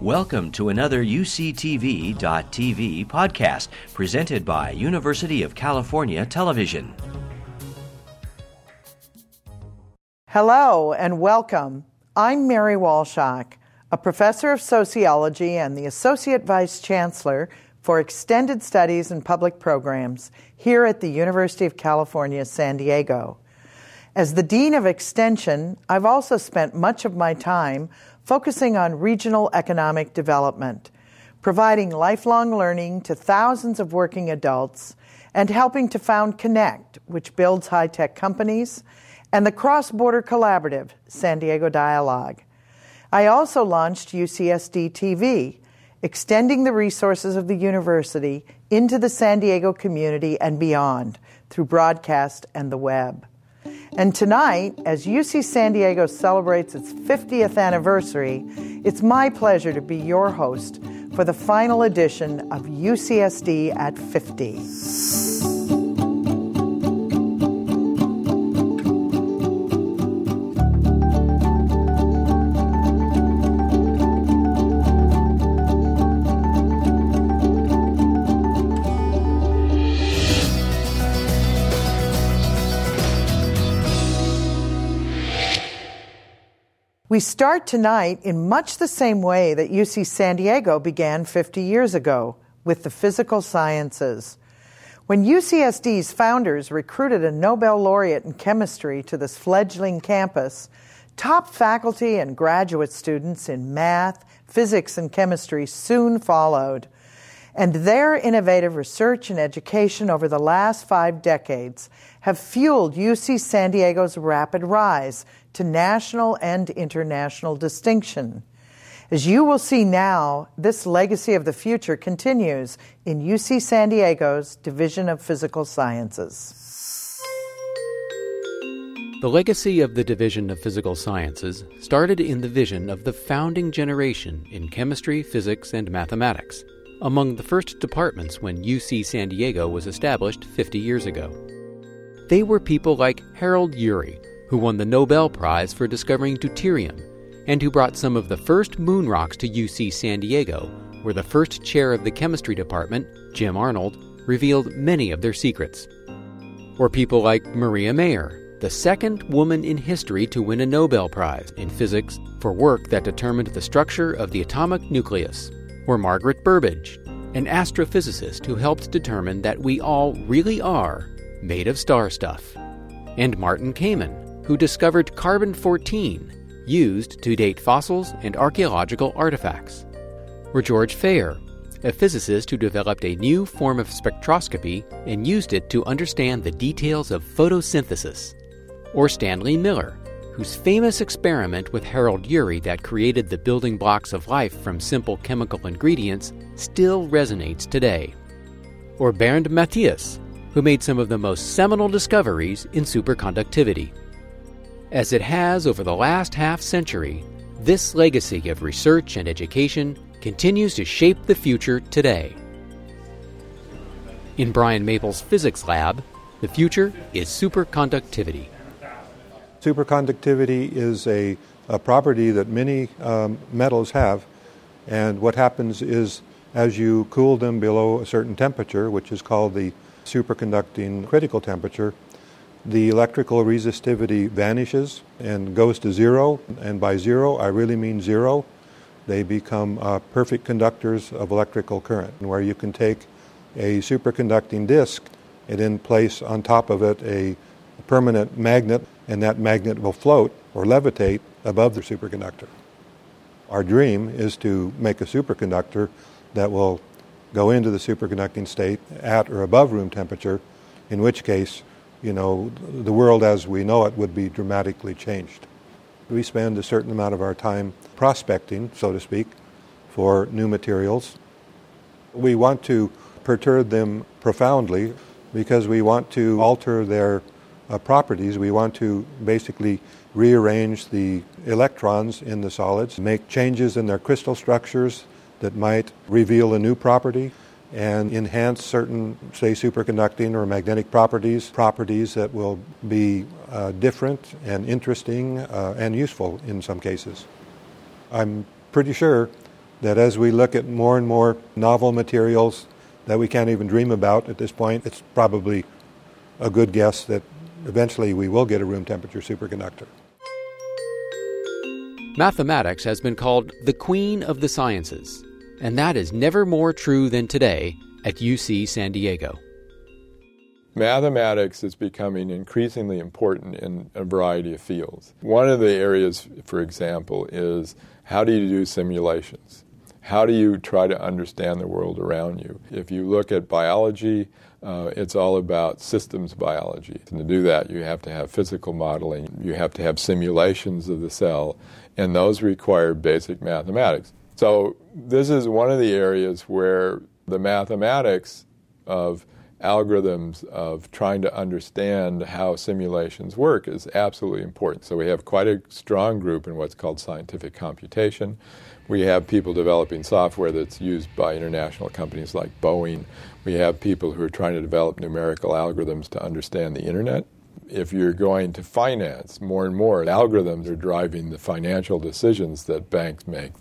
Welcome to another UCTV.tv podcast presented by University of California Television. Hello and welcome. I'm Mary Walshok, a professor of sociology and the Associate Vice Chancellor for Extended Studies and Public Programs here at the University of California, San Diego. As the Dean of Extension, I've also spent much of my time focusing on regional economic development, providing lifelong learning to thousands of working adults, and helping to found Connect, which builds high tech companies, and the cross border collaborative, San Diego Dialogue. I also launched UCSD TV, extending the resources of the university into the San Diego community and beyond through broadcast and the web. And tonight, as UC San Diego celebrates its 50th anniversary, it's my pleasure to be your host for the final edition of UCSD at 50. We start tonight in much the same way that UC San Diego began 50 years ago, with the physical sciences. When UCSD's founders recruited a Nobel laureate in chemistry to this fledgling campus, top faculty and graduate students in math, physics, and chemistry soon followed. And their innovative research and education over the last five decades have fueled UC San Diego's rapid rise to national and international distinction. As you will see now, this legacy of the future continues in UC San Diego's Division of Physical Sciences. The legacy of the Division of Physical Sciences started in the vision of the founding generation in chemistry, physics, and mathematics, among the first departments when UC San Diego was established 50 years ago. They were people like Harold Urey, who won the Nobel Prize for discovering deuterium, and who brought some of the first moon rocks to UC San Diego, where the first chair of the chemistry department, Jim Arnold, revealed many of their secrets. Or people like Maria Mayer, the second woman in history to win a Nobel Prize in physics for work that determined the structure of the atomic nucleus. Or Margaret Burbidge, an astrophysicist who helped determine that we all really are made of star stuff. And Martin Kamen, who discovered carbon 14 used to date fossils and archaeological artifacts. were George Feher, a physicist who developed a new form of spectroscopy and used it to understand the details of photosynthesis. Or Stanley Miller, whose famous experiment with Harold Urey that created the building blocks of life from simple chemical ingredients still resonates today. Or Bernd Matthias, who made some of the most seminal discoveries in superconductivity. As it has over the last half century, this legacy of research and education continues to shape the future today. In Brian Maple's physics lab, the future is superconductivity. Superconductivity is a, a property that many um, metals have, and what happens is as you cool them below a certain temperature, which is called the superconducting critical temperature, the electrical resistivity vanishes and goes to zero. And by zero, I really mean zero. They become uh, perfect conductors of electrical current, where you can take a superconducting disk and then place on top of it a permanent magnet, and that magnet will float or levitate above the superconductor. Our dream is to make a superconductor that will go into the superconducting state at or above room temperature, in which case you know, the world as we know it would be dramatically changed. We spend a certain amount of our time prospecting, so to speak, for new materials. We want to perturb them profoundly because we want to alter their uh, properties. We want to basically rearrange the electrons in the solids, make changes in their crystal structures that might reveal a new property and enhance certain, say, superconducting or magnetic properties, properties that will be uh, different and interesting uh, and useful in some cases. I'm pretty sure that as we look at more and more novel materials that we can't even dream about at this point, it's probably a good guess that eventually we will get a room temperature superconductor. Mathematics has been called the queen of the sciences, and that is never more true than today at UC San Diego. Mathematics is becoming increasingly important in a variety of fields. One of the areas, for example, is how do you do simulations? How do you try to understand the world around you? If you look at biology, uh, it's all about systems biology. And to do that, you have to have physical modeling, you have to have simulations of the cell, and those require basic mathematics. So, this is one of the areas where the mathematics of algorithms of trying to understand how simulations work is absolutely important. So, we have quite a strong group in what's called scientific computation. We have people developing software that's used by international companies like Boeing. We have people who are trying to develop numerical algorithms to understand the internet. If you're going to finance, more and more algorithms are driving the financial decisions that banks make.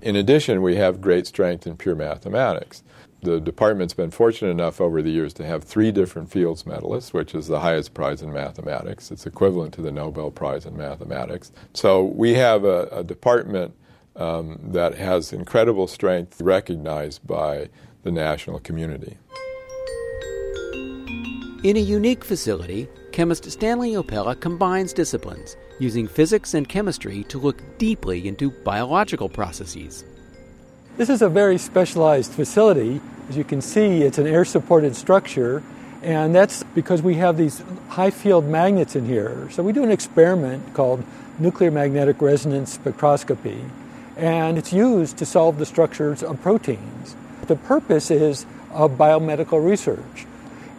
In addition, we have great strength in pure mathematics. The department's been fortunate enough over the years to have three different Fields medalists, which is the highest prize in mathematics. It's equivalent to the Nobel Prize in mathematics. So we have a, a department um, that has incredible strength recognized by the national community. In a unique facility, chemist Stanley Opella combines disciplines, using physics and chemistry to look deeply into biological processes. This is a very specialized facility. As you can see, it's an air supported structure, and that's because we have these high field magnets in here. So we do an experiment called nuclear magnetic resonance spectroscopy and it's used to solve the structures of proteins. The purpose is of biomedical research,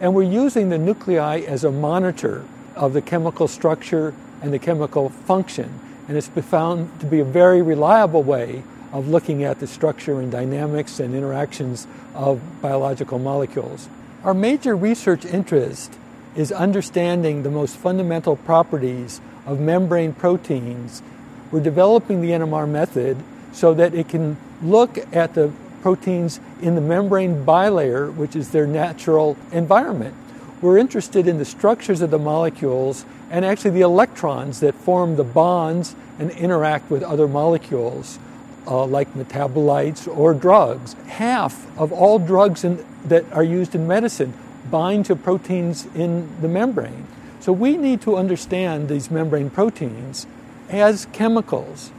and we're using the nuclei as a monitor of the chemical structure and the chemical function, and it's been found to be a very reliable way of looking at the structure and dynamics and interactions of biological molecules. Our major research interest is understanding the most fundamental properties of membrane proteins we're developing the NMR method so that it can look at the proteins in the membrane bilayer, which is their natural environment. We're interested in the structures of the molecules and actually the electrons that form the bonds and interact with other molecules, uh, like metabolites or drugs. Half of all drugs in, that are used in medicine bind to proteins in the membrane. So we need to understand these membrane proteins as chemicals.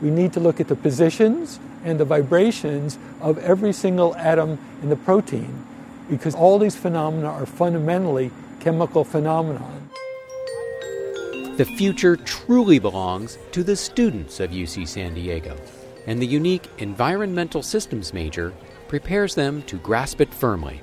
We need to look at the positions and the vibrations of every single atom in the protein because all these phenomena are fundamentally chemical phenomena. The future truly belongs to the students of UC San Diego, and the unique environmental systems major prepares them to grasp it firmly.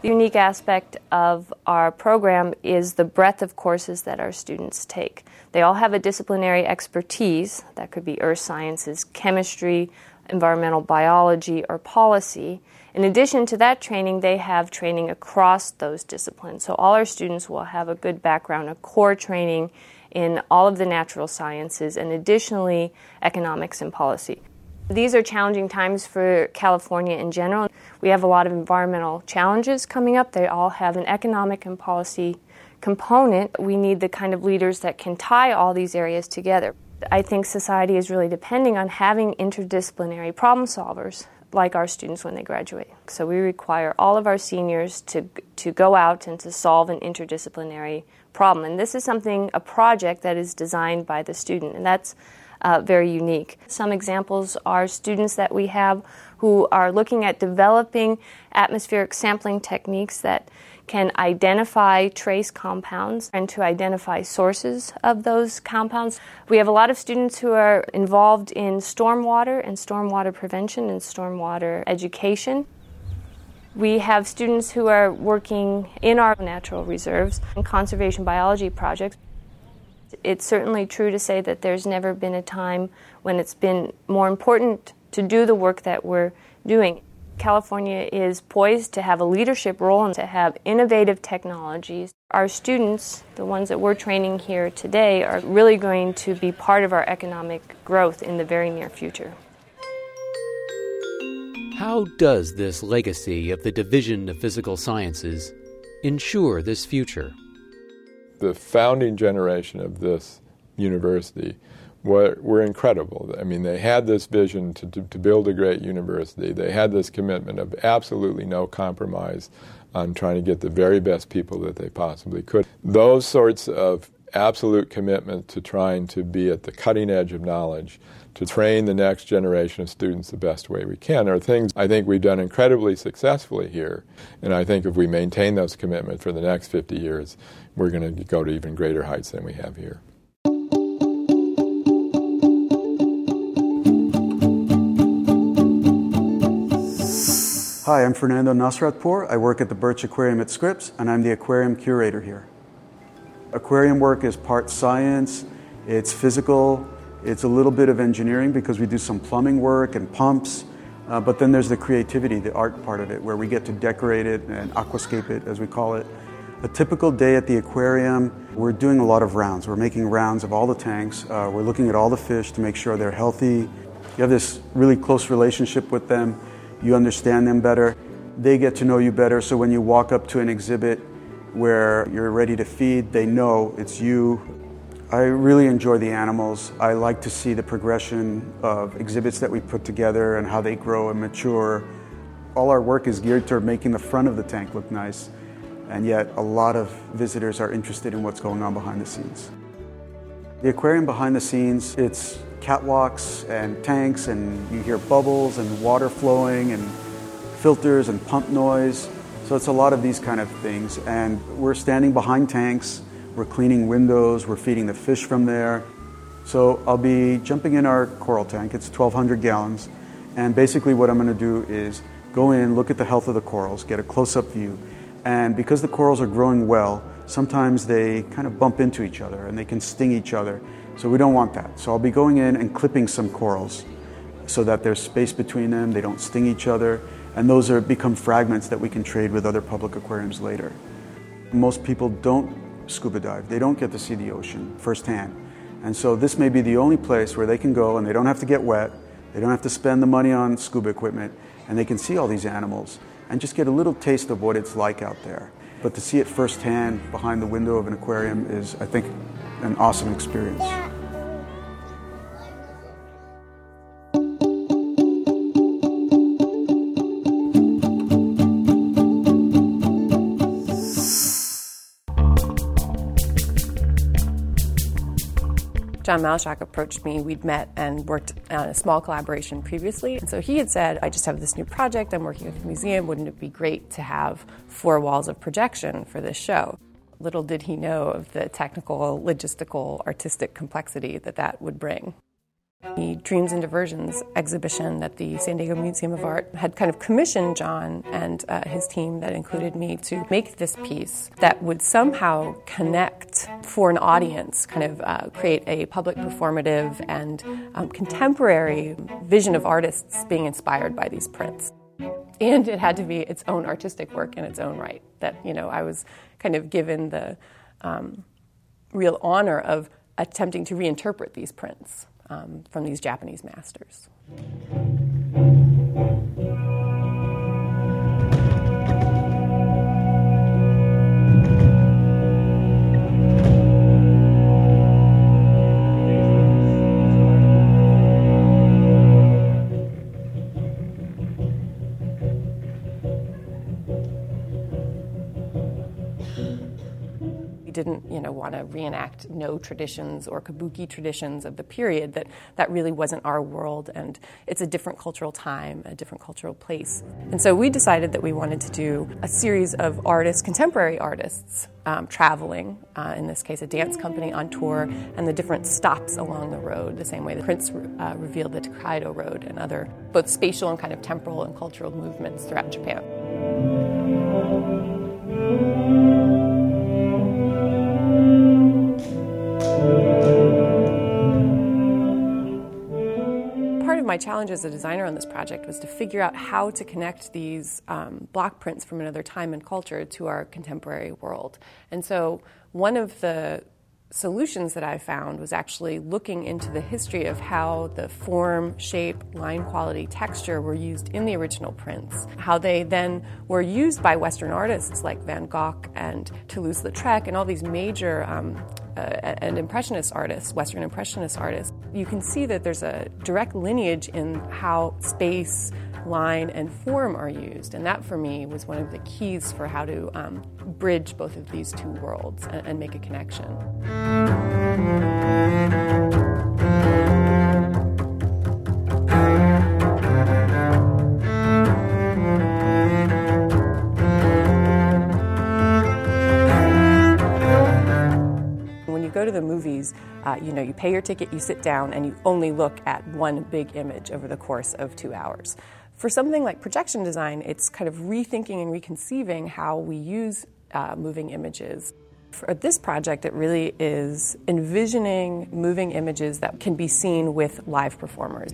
The unique aspect of our program is the breadth of courses that our students take. They all have a disciplinary expertise that could be earth sciences, chemistry, environmental biology, or policy. In addition to that training, they have training across those disciplines. So all our students will have a good background, a core training in all of the natural sciences, and additionally, economics and policy. These are challenging times for California in general. We have a lot of environmental challenges coming up. They all have an economic and policy component. We need the kind of leaders that can tie all these areas together. I think society is really depending on having interdisciplinary problem solvers like our students when they graduate. So we require all of our seniors to to go out and to solve an interdisciplinary problem. And this is something a project that is designed by the student and that's uh, very unique. Some examples are students that we have who are looking at developing atmospheric sampling techniques that can identify trace compounds and to identify sources of those compounds. We have a lot of students who are involved in stormwater and stormwater prevention and stormwater education. We have students who are working in our natural reserves and conservation biology projects. It's certainly true to say that there's never been a time when it's been more important to do the work that we're doing. California is poised to have a leadership role and to have innovative technologies. Our students, the ones that we're training here today, are really going to be part of our economic growth in the very near future. How does this legacy of the Division of Physical Sciences ensure this future? The founding generation of this university were, were incredible. I mean, they had this vision to, to, to, build a great university. They had this commitment of absolutely no compromise on trying to get the very best people that they possibly could. Those sorts of absolute commitment to trying to be at the cutting edge of knowledge, to train the next generation of students the best way we can, are things I think we've done incredibly successfully here. And I think if we maintain those commitments for the next 50 years, we're going to go to even greater heights than we have here. Hi, I'm Fernando Nosratpour. I work at the Birch Aquarium at Scripps, and I'm the aquarium curator here. Aquarium work is part science, it's physical, it's a little bit of engineering because we do some plumbing work and pumps, uh, but then there's the creativity, the art part of it, where we get to decorate it and aquascape it, as we call it. A typical day at the aquarium, we're doing a lot of rounds. We're making rounds of all the tanks. Uh, we're looking at all the fish to make sure they're healthy. You have this really close relationship with them you understand them better, they get to know you better. So when you walk up to an exhibit where you're ready to feed, they know it's you. I really enjoy the animals. I like to see the progression of exhibits that we put together and how they grow and mature. All our work is geared toward making the front of the tank look nice, and yet a lot of visitors are interested in what's going on behind the scenes. The aquarium behind the scenes, it's catwalks and tanks, and you hear bubbles and water flowing and filters and pump noise. So it's a lot of these kind of things. And we're standing behind tanks, we're cleaning windows, we're feeding the fish from there. So I'll be jumping in our coral tank, it's 1,200 gallons. And basically, what I'm going to do is go in, look at the health of the corals, get a close up view. And because the corals are growing well, sometimes they kind of bump into each other and they can sting each other. So we don't want that. So I'll be going in and clipping some corals so that there's space between them, they don't sting each other, and those are become fragments that we can trade with other public aquariums later. Most people don't scuba dive. They don't get to see the ocean firsthand. And so this may be the only place where they can go and they don't have to get wet, they don't have to spend the money on scuba equipment, and they can see all these animals and just get a little taste of what it's like out there. But to see it firsthand behind the window of an aquarium is, I think, an awesome experience. John Malashock approached me. We'd met and worked on a small collaboration previously. And so he had said, I just have this new project. I'm working with the museum. Wouldn't it be great to have four walls of projection for this show? Little did he know of the technical, logistical, artistic complexity that that would bring. The Dreams and Diversions exhibition that the San Diego Museum of Art had kind of commissioned John and uh, his team, that included me, to make this piece that would somehow connect for an audience, kind of uh, create a public performative and um, contemporary vision of artists being inspired by these prints. And it had to be its own artistic work in its own right. That, you know, I was kind of given the um, real honor of attempting to reinterpret these prints um, from these Japanese masters. Reenact Noh traditions or kabuki traditions of the period. That that really wasn't our world, and it's a different cultural time, a different cultural place. And so we decided that we wanted to do a series of artists, contemporary artists, um, traveling. Uh, in this case, a dance company on tour, and the different stops along the road. The same way the prints uh, revealed the Tokaido Road and other both spatial and kind of temporal and cultural movements throughout Japan. My challenge as a designer on this project was to figure out how to connect these um, block prints from another time and culture to our contemporary world. And so, one of the solutions that I found was actually looking into the history of how the form, shape, line quality, texture were used in the original prints, how they then were used by Western artists like Van Gogh and Toulouse-Lautrec and all these major um, uh, and impressionist artists, Western impressionist artists. You can see that there's a direct lineage in how space, line, and form are used, and that for me was one of the keys for how to um, bridge both of these two worlds and, and make a connection. Go to the movies, uh, you know, you pay your ticket, you sit down, and you only look at one big image over the course of two hours. For something like projection design, it's kind of rethinking and reconceiving how we use uh, moving images. For this project, it really is envisioning moving images that can be seen with live performers.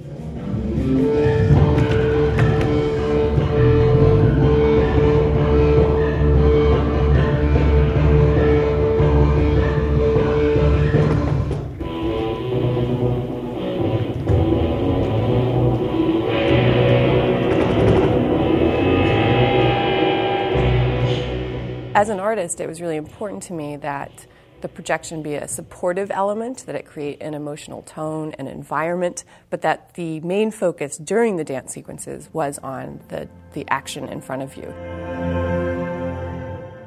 As an artist, it was really important to me that the projection be a supportive element, that it create an emotional tone and environment, but that the main focus during the dance sequences was on the, the action in front of you.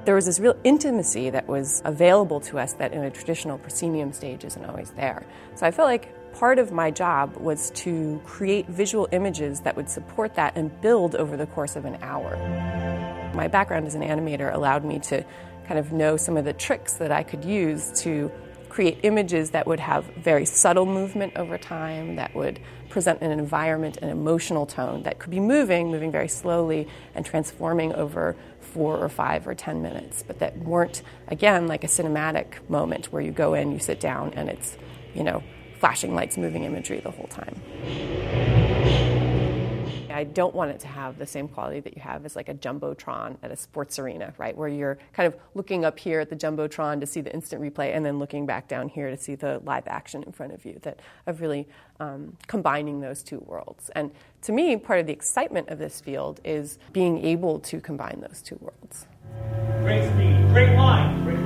There was this real intimacy that was available to us that in a traditional proscenium stage isn't always there. So I felt like part of my job was to create visual images that would support that and build over the course of an hour. My background as an animator allowed me to kind of know some of the tricks that I could use to create images that would have very subtle movement over time, that would present an environment, an emotional tone that could be moving, moving very slowly, and transforming over four or five or ten minutes, but that weren't, again, like a cinematic moment where you go in, you sit down, and it's, you know, flashing lights, moving imagery the whole time. I don't want it to have the same quality that you have as like a jumbotron at a sports arena, right? Where you're kind of looking up here at the jumbotron to see the instant replay, and then looking back down here to see the live action in front of you. That of really um, combining those two worlds. And to me, part of the excitement of this field is being able to combine those two worlds. Great speed, great line, great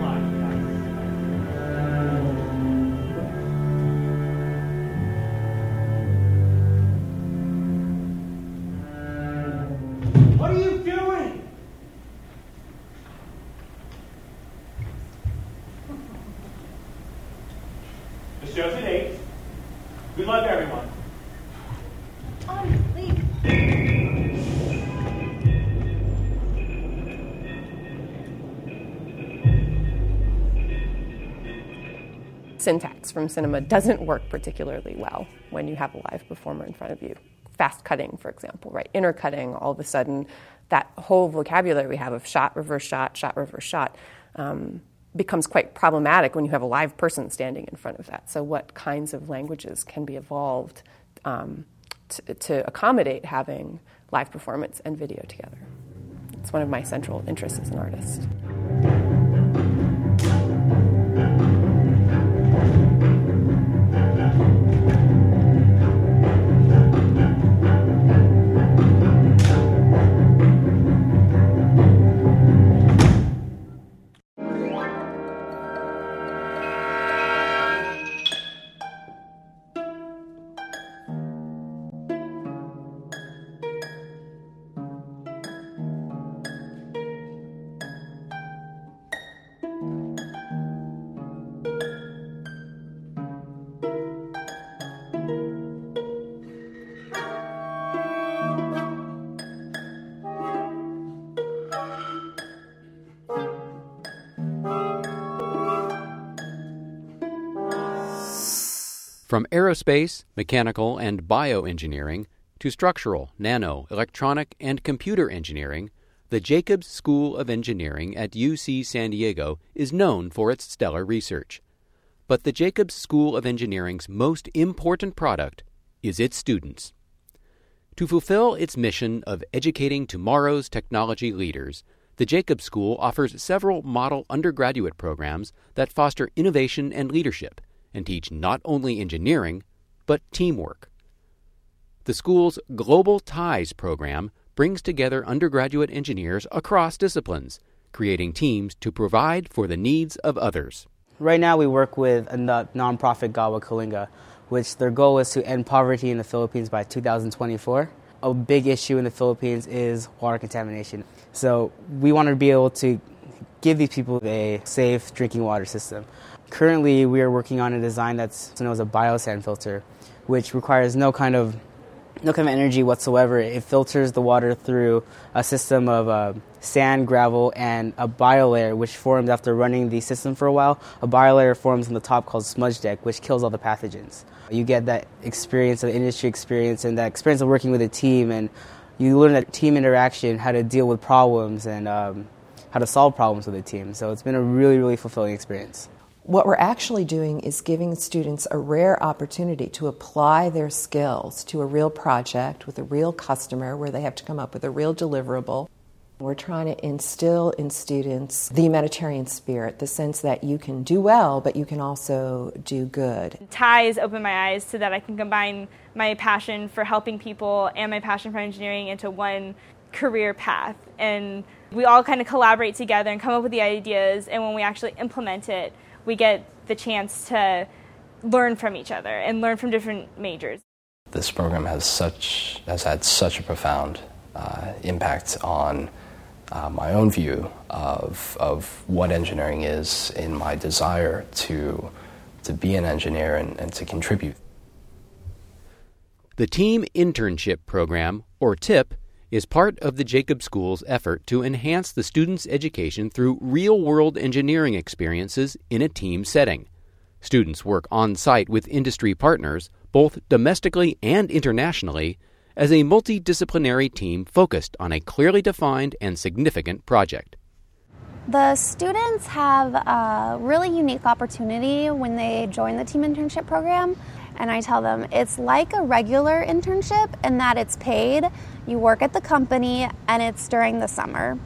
syntax from cinema doesn't work particularly well when you have a live performer in front of you. Fast cutting, for example, right? Intercutting, all of a sudden, that whole vocabulary we have of shot, reverse shot, shot, reverse shot um, becomes quite problematic when you have a live person standing in front of that. So, what kinds of languages can be evolved um, to, to accommodate having live performance and video together? It's one of my central interests as an artist. From aerospace, mechanical, and bioengineering to structural, nano, electronic, and computer engineering, the Jacobs School of Engineering at UC San Diego is known for its stellar research. But the Jacobs School of Engineering's most important product is its students. To fulfill its mission of educating tomorrow's technology leaders, the Jacobs School offers several model undergraduate programs that foster innovation and leadership and teach not only engineering, but teamwork. The school's Global Ties program brings together undergraduate engineers across disciplines, creating teams to provide for the needs of others. Right now, we work with a nonprofit Gawad Kalinga, which their goal is to end poverty in the Philippines by 2024 a big issue in the Philippines is water contamination. So we want to be able to give these people a safe drinking water system. Currently, we are working on a design that's known as a biosand filter, which requires no kind of no kind of energy whatsoever. It filters the water through a system of uh, sand, gravel, and a biolayer, which forms after running the system for a while. A biolayer forms on the top called schmutzdecke, which kills all the pathogens. You get that experience, the industry experience, and that experience of working with a team, and you learn that team interaction, how to deal with problems, and um, how to solve problems with a team. So it's been a really, really fulfilling experience. What we're actually doing is giving students a rare opportunity to apply their skills to a real project with a real customer where they have to come up with a real deliverable. We're trying to instill in students the humanitarian spirit, the sense that you can do well, but you can also do good. Ties open my eyes so that I can combine my passion for helping people and my passion for engineering into one career path. And we all kind of collaborate together and come up with the ideas, and when we actually implement it, we get the chance to learn from each other and learn from different majors. This program has such has had such a profound uh, impact on uh, my own view of, of what engineering is in my desire to, to be an engineer and, and to contribute. The Team Internship Program, or TIP, is part of the Jacobs School's effort to enhance the students' education through real world engineering experiences in a team setting. Students work on site with industry partners, both domestically and internationally, as a multidisciplinary team focused on a clearly defined and significant project. The students have a really unique opportunity when they join the team internship program. And I tell them it's like a regular internship in that it's paid, you work at the company, and it's during the summer.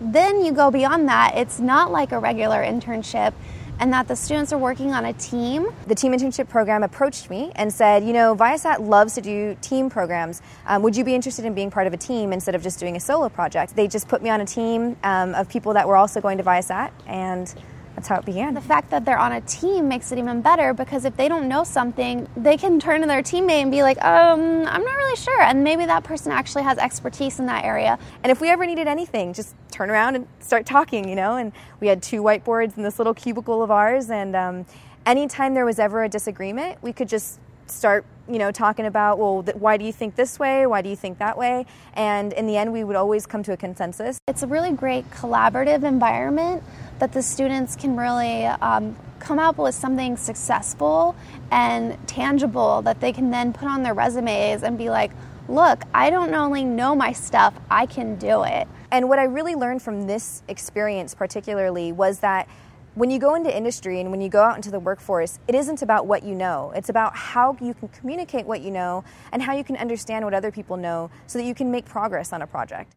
Then you go beyond that, it's not like a regular internship and that the students are working on a team. The team internship program approached me and said, you know, Viasat loves to do team programs. Um, would you be interested in being part of a team instead of just doing a solo project? They just put me on a team um, of people that were also going to Viasat, and that's how it began. The fact that they're on a team makes it even better because if they don't know something, they can turn to their teammate and be like, um, I'm not really sure. And maybe that person actually has expertise in that area. And if we ever needed anything, just turn around and start talking, you know? And we had two whiteboards in this little cubicle of ours. And um, anytime there was ever a disagreement, we could just start you know talking about well th- why do you think this way why do you think that way and in the end we would always come to a consensus it's a really great collaborative environment that the students can really um, come up with something successful and tangible that they can then put on their resumes and be like look i don't only know my stuff i can do it and what i really learned from this experience particularly was that when you go into industry and when you go out into the workforce, it isn't about what you know. It's about how you can communicate what you know and how you can understand what other people know so that you can make progress on a project.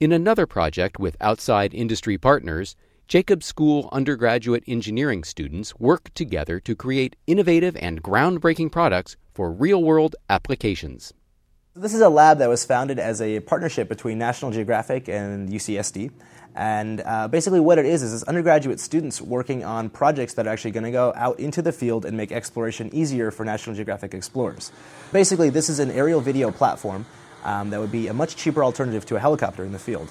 In another project with outside industry partners, Jacobs School undergraduate engineering students work together to create innovative and groundbreaking products for real world applications. This is a lab that was founded as a partnership between National Geographic and UCSD. And uh, basically, what it is is it's undergraduate students working on projects that are actually going to go out into the field and make exploration easier for National Geographic explorers. Basically, this is an aerial video platform um, that would be a much cheaper alternative to a helicopter in the field.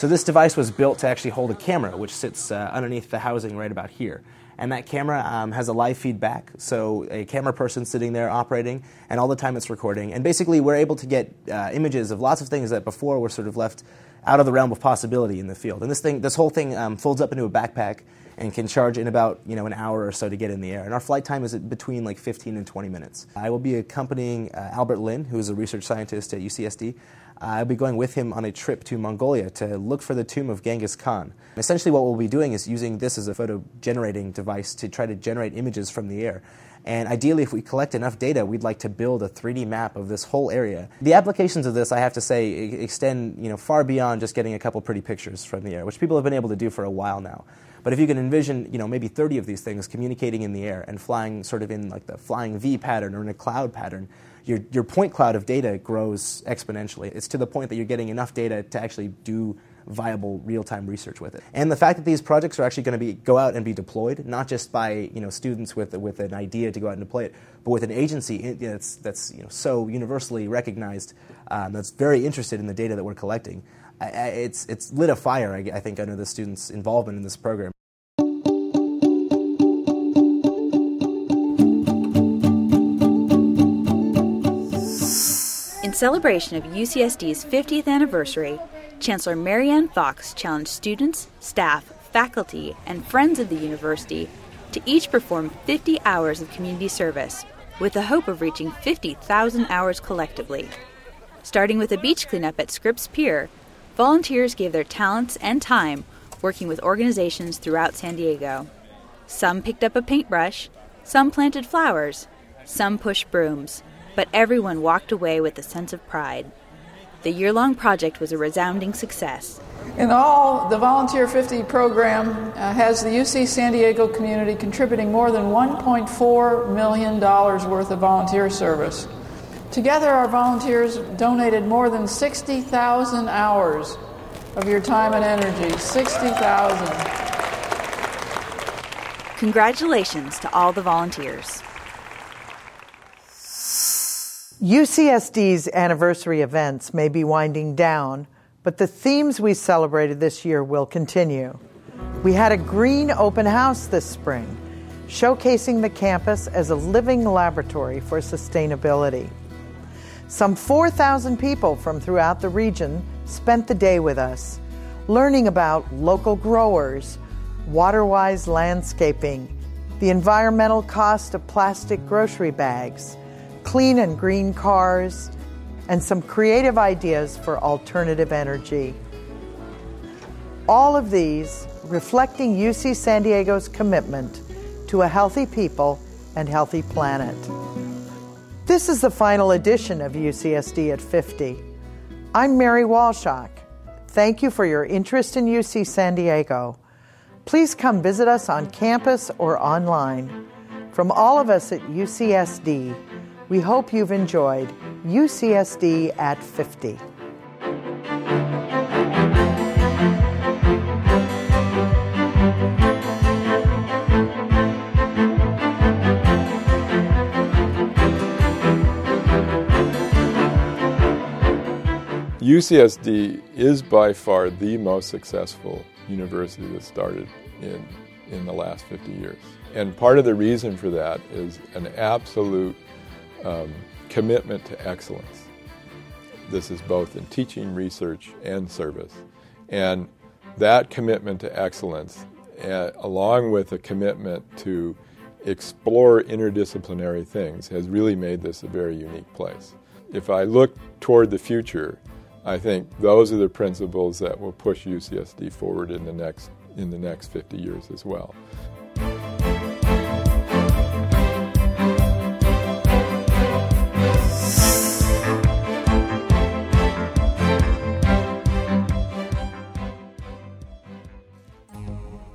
So, this device was built to actually hold a camera, which sits uh, underneath the housing right about here. And that camera um, has a live feedback, so a camera person sitting there operating, and all the time it's recording. And basically, we're able to get uh, images of lots of things that before were sort of left out of the realm of possibility in the field. And this thing, this whole thing um, folds up into a backpack and can charge in about you know an hour or so to get in the air. And our flight time is between like 15 and 20 minutes. I will be accompanying uh, Albert Lin, who is a research scientist at UCSD. I'll be going with him on a trip to Mongolia to look for the tomb of Genghis Khan. Essentially, what we'll be doing is using this as a photo generating device to try to generate images from the air. And ideally, if we collect enough data, we'd like to build a 3D map of this whole area. The applications of this, I have to say, extend you know, far beyond just getting a couple pretty pictures from the air, which people have been able to do for a while now. But if you can envision, you know, maybe 30 of these things communicating in the air and flying sort of in like the flying V pattern or in a cloud pattern, your, your point cloud of data grows exponentially. It's to the point that you're getting enough data to actually do viable real-time research with it. And the fact that these projects are actually going to be go out and be deployed, not just by you know students with with an idea to go out and deploy it, but with an agency that's that's you know so universally recognized, um, that's very interested in the data that we're collecting. I, it's it's lit a fire, I, I think, under the students' involvement in this program. Celebration of UCSD's 50th anniversary, Chancellor Marye Anne Fox challenged students, staff, faculty, and friends of the university to each perform 50 hours of community service with the hope of reaching 50,000 hours collectively. Starting with a beach cleanup at Scripps Pier, volunteers gave their talents and time working with organizations throughout San Diego. Some picked up a paintbrush, some planted flowers, some pushed brooms, but everyone walked away with a sense of pride. The year long project was a resounding success. In all, the Volunteer 50 program uh, has the UC San Diego community contributing more than $1.4 million worth of volunteer service. Together, our volunteers donated more than 60,000 hours of your time and energy. 60,000. Congratulations to all the volunteers. UCSD's anniversary events may be winding down, but the themes we celebrated this year will continue. We had a green open house this spring, showcasing the campus as a living laboratory for sustainability. Some 4,000 people from throughout the region spent the day with us, learning about local growers, water-wise landscaping, the environmental cost of plastic grocery bags, clean and green cars, and some creative ideas for alternative energy. All of these reflecting UC San Diego's commitment to a healthy people and healthy planet. This is the final edition of UCSD at 50. I'm Mary Walshok. Thank you for your interest in UC San Diego. Please come visit us on campus or online. From all of us at UCSD, we hope you've enjoyed UCSD at 50. UCSD is by far the most successful university that started in, in the last 50 years. And part of the reason for that is an absolute um, commitment to excellence. This is both in teaching, research, and service. And that commitment to excellence, uh, along with a commitment to explore interdisciplinary things, has really made this a very unique place. If I look toward the future, I think those are the principles that will push UCSD forward in the next in the next 50 years as well.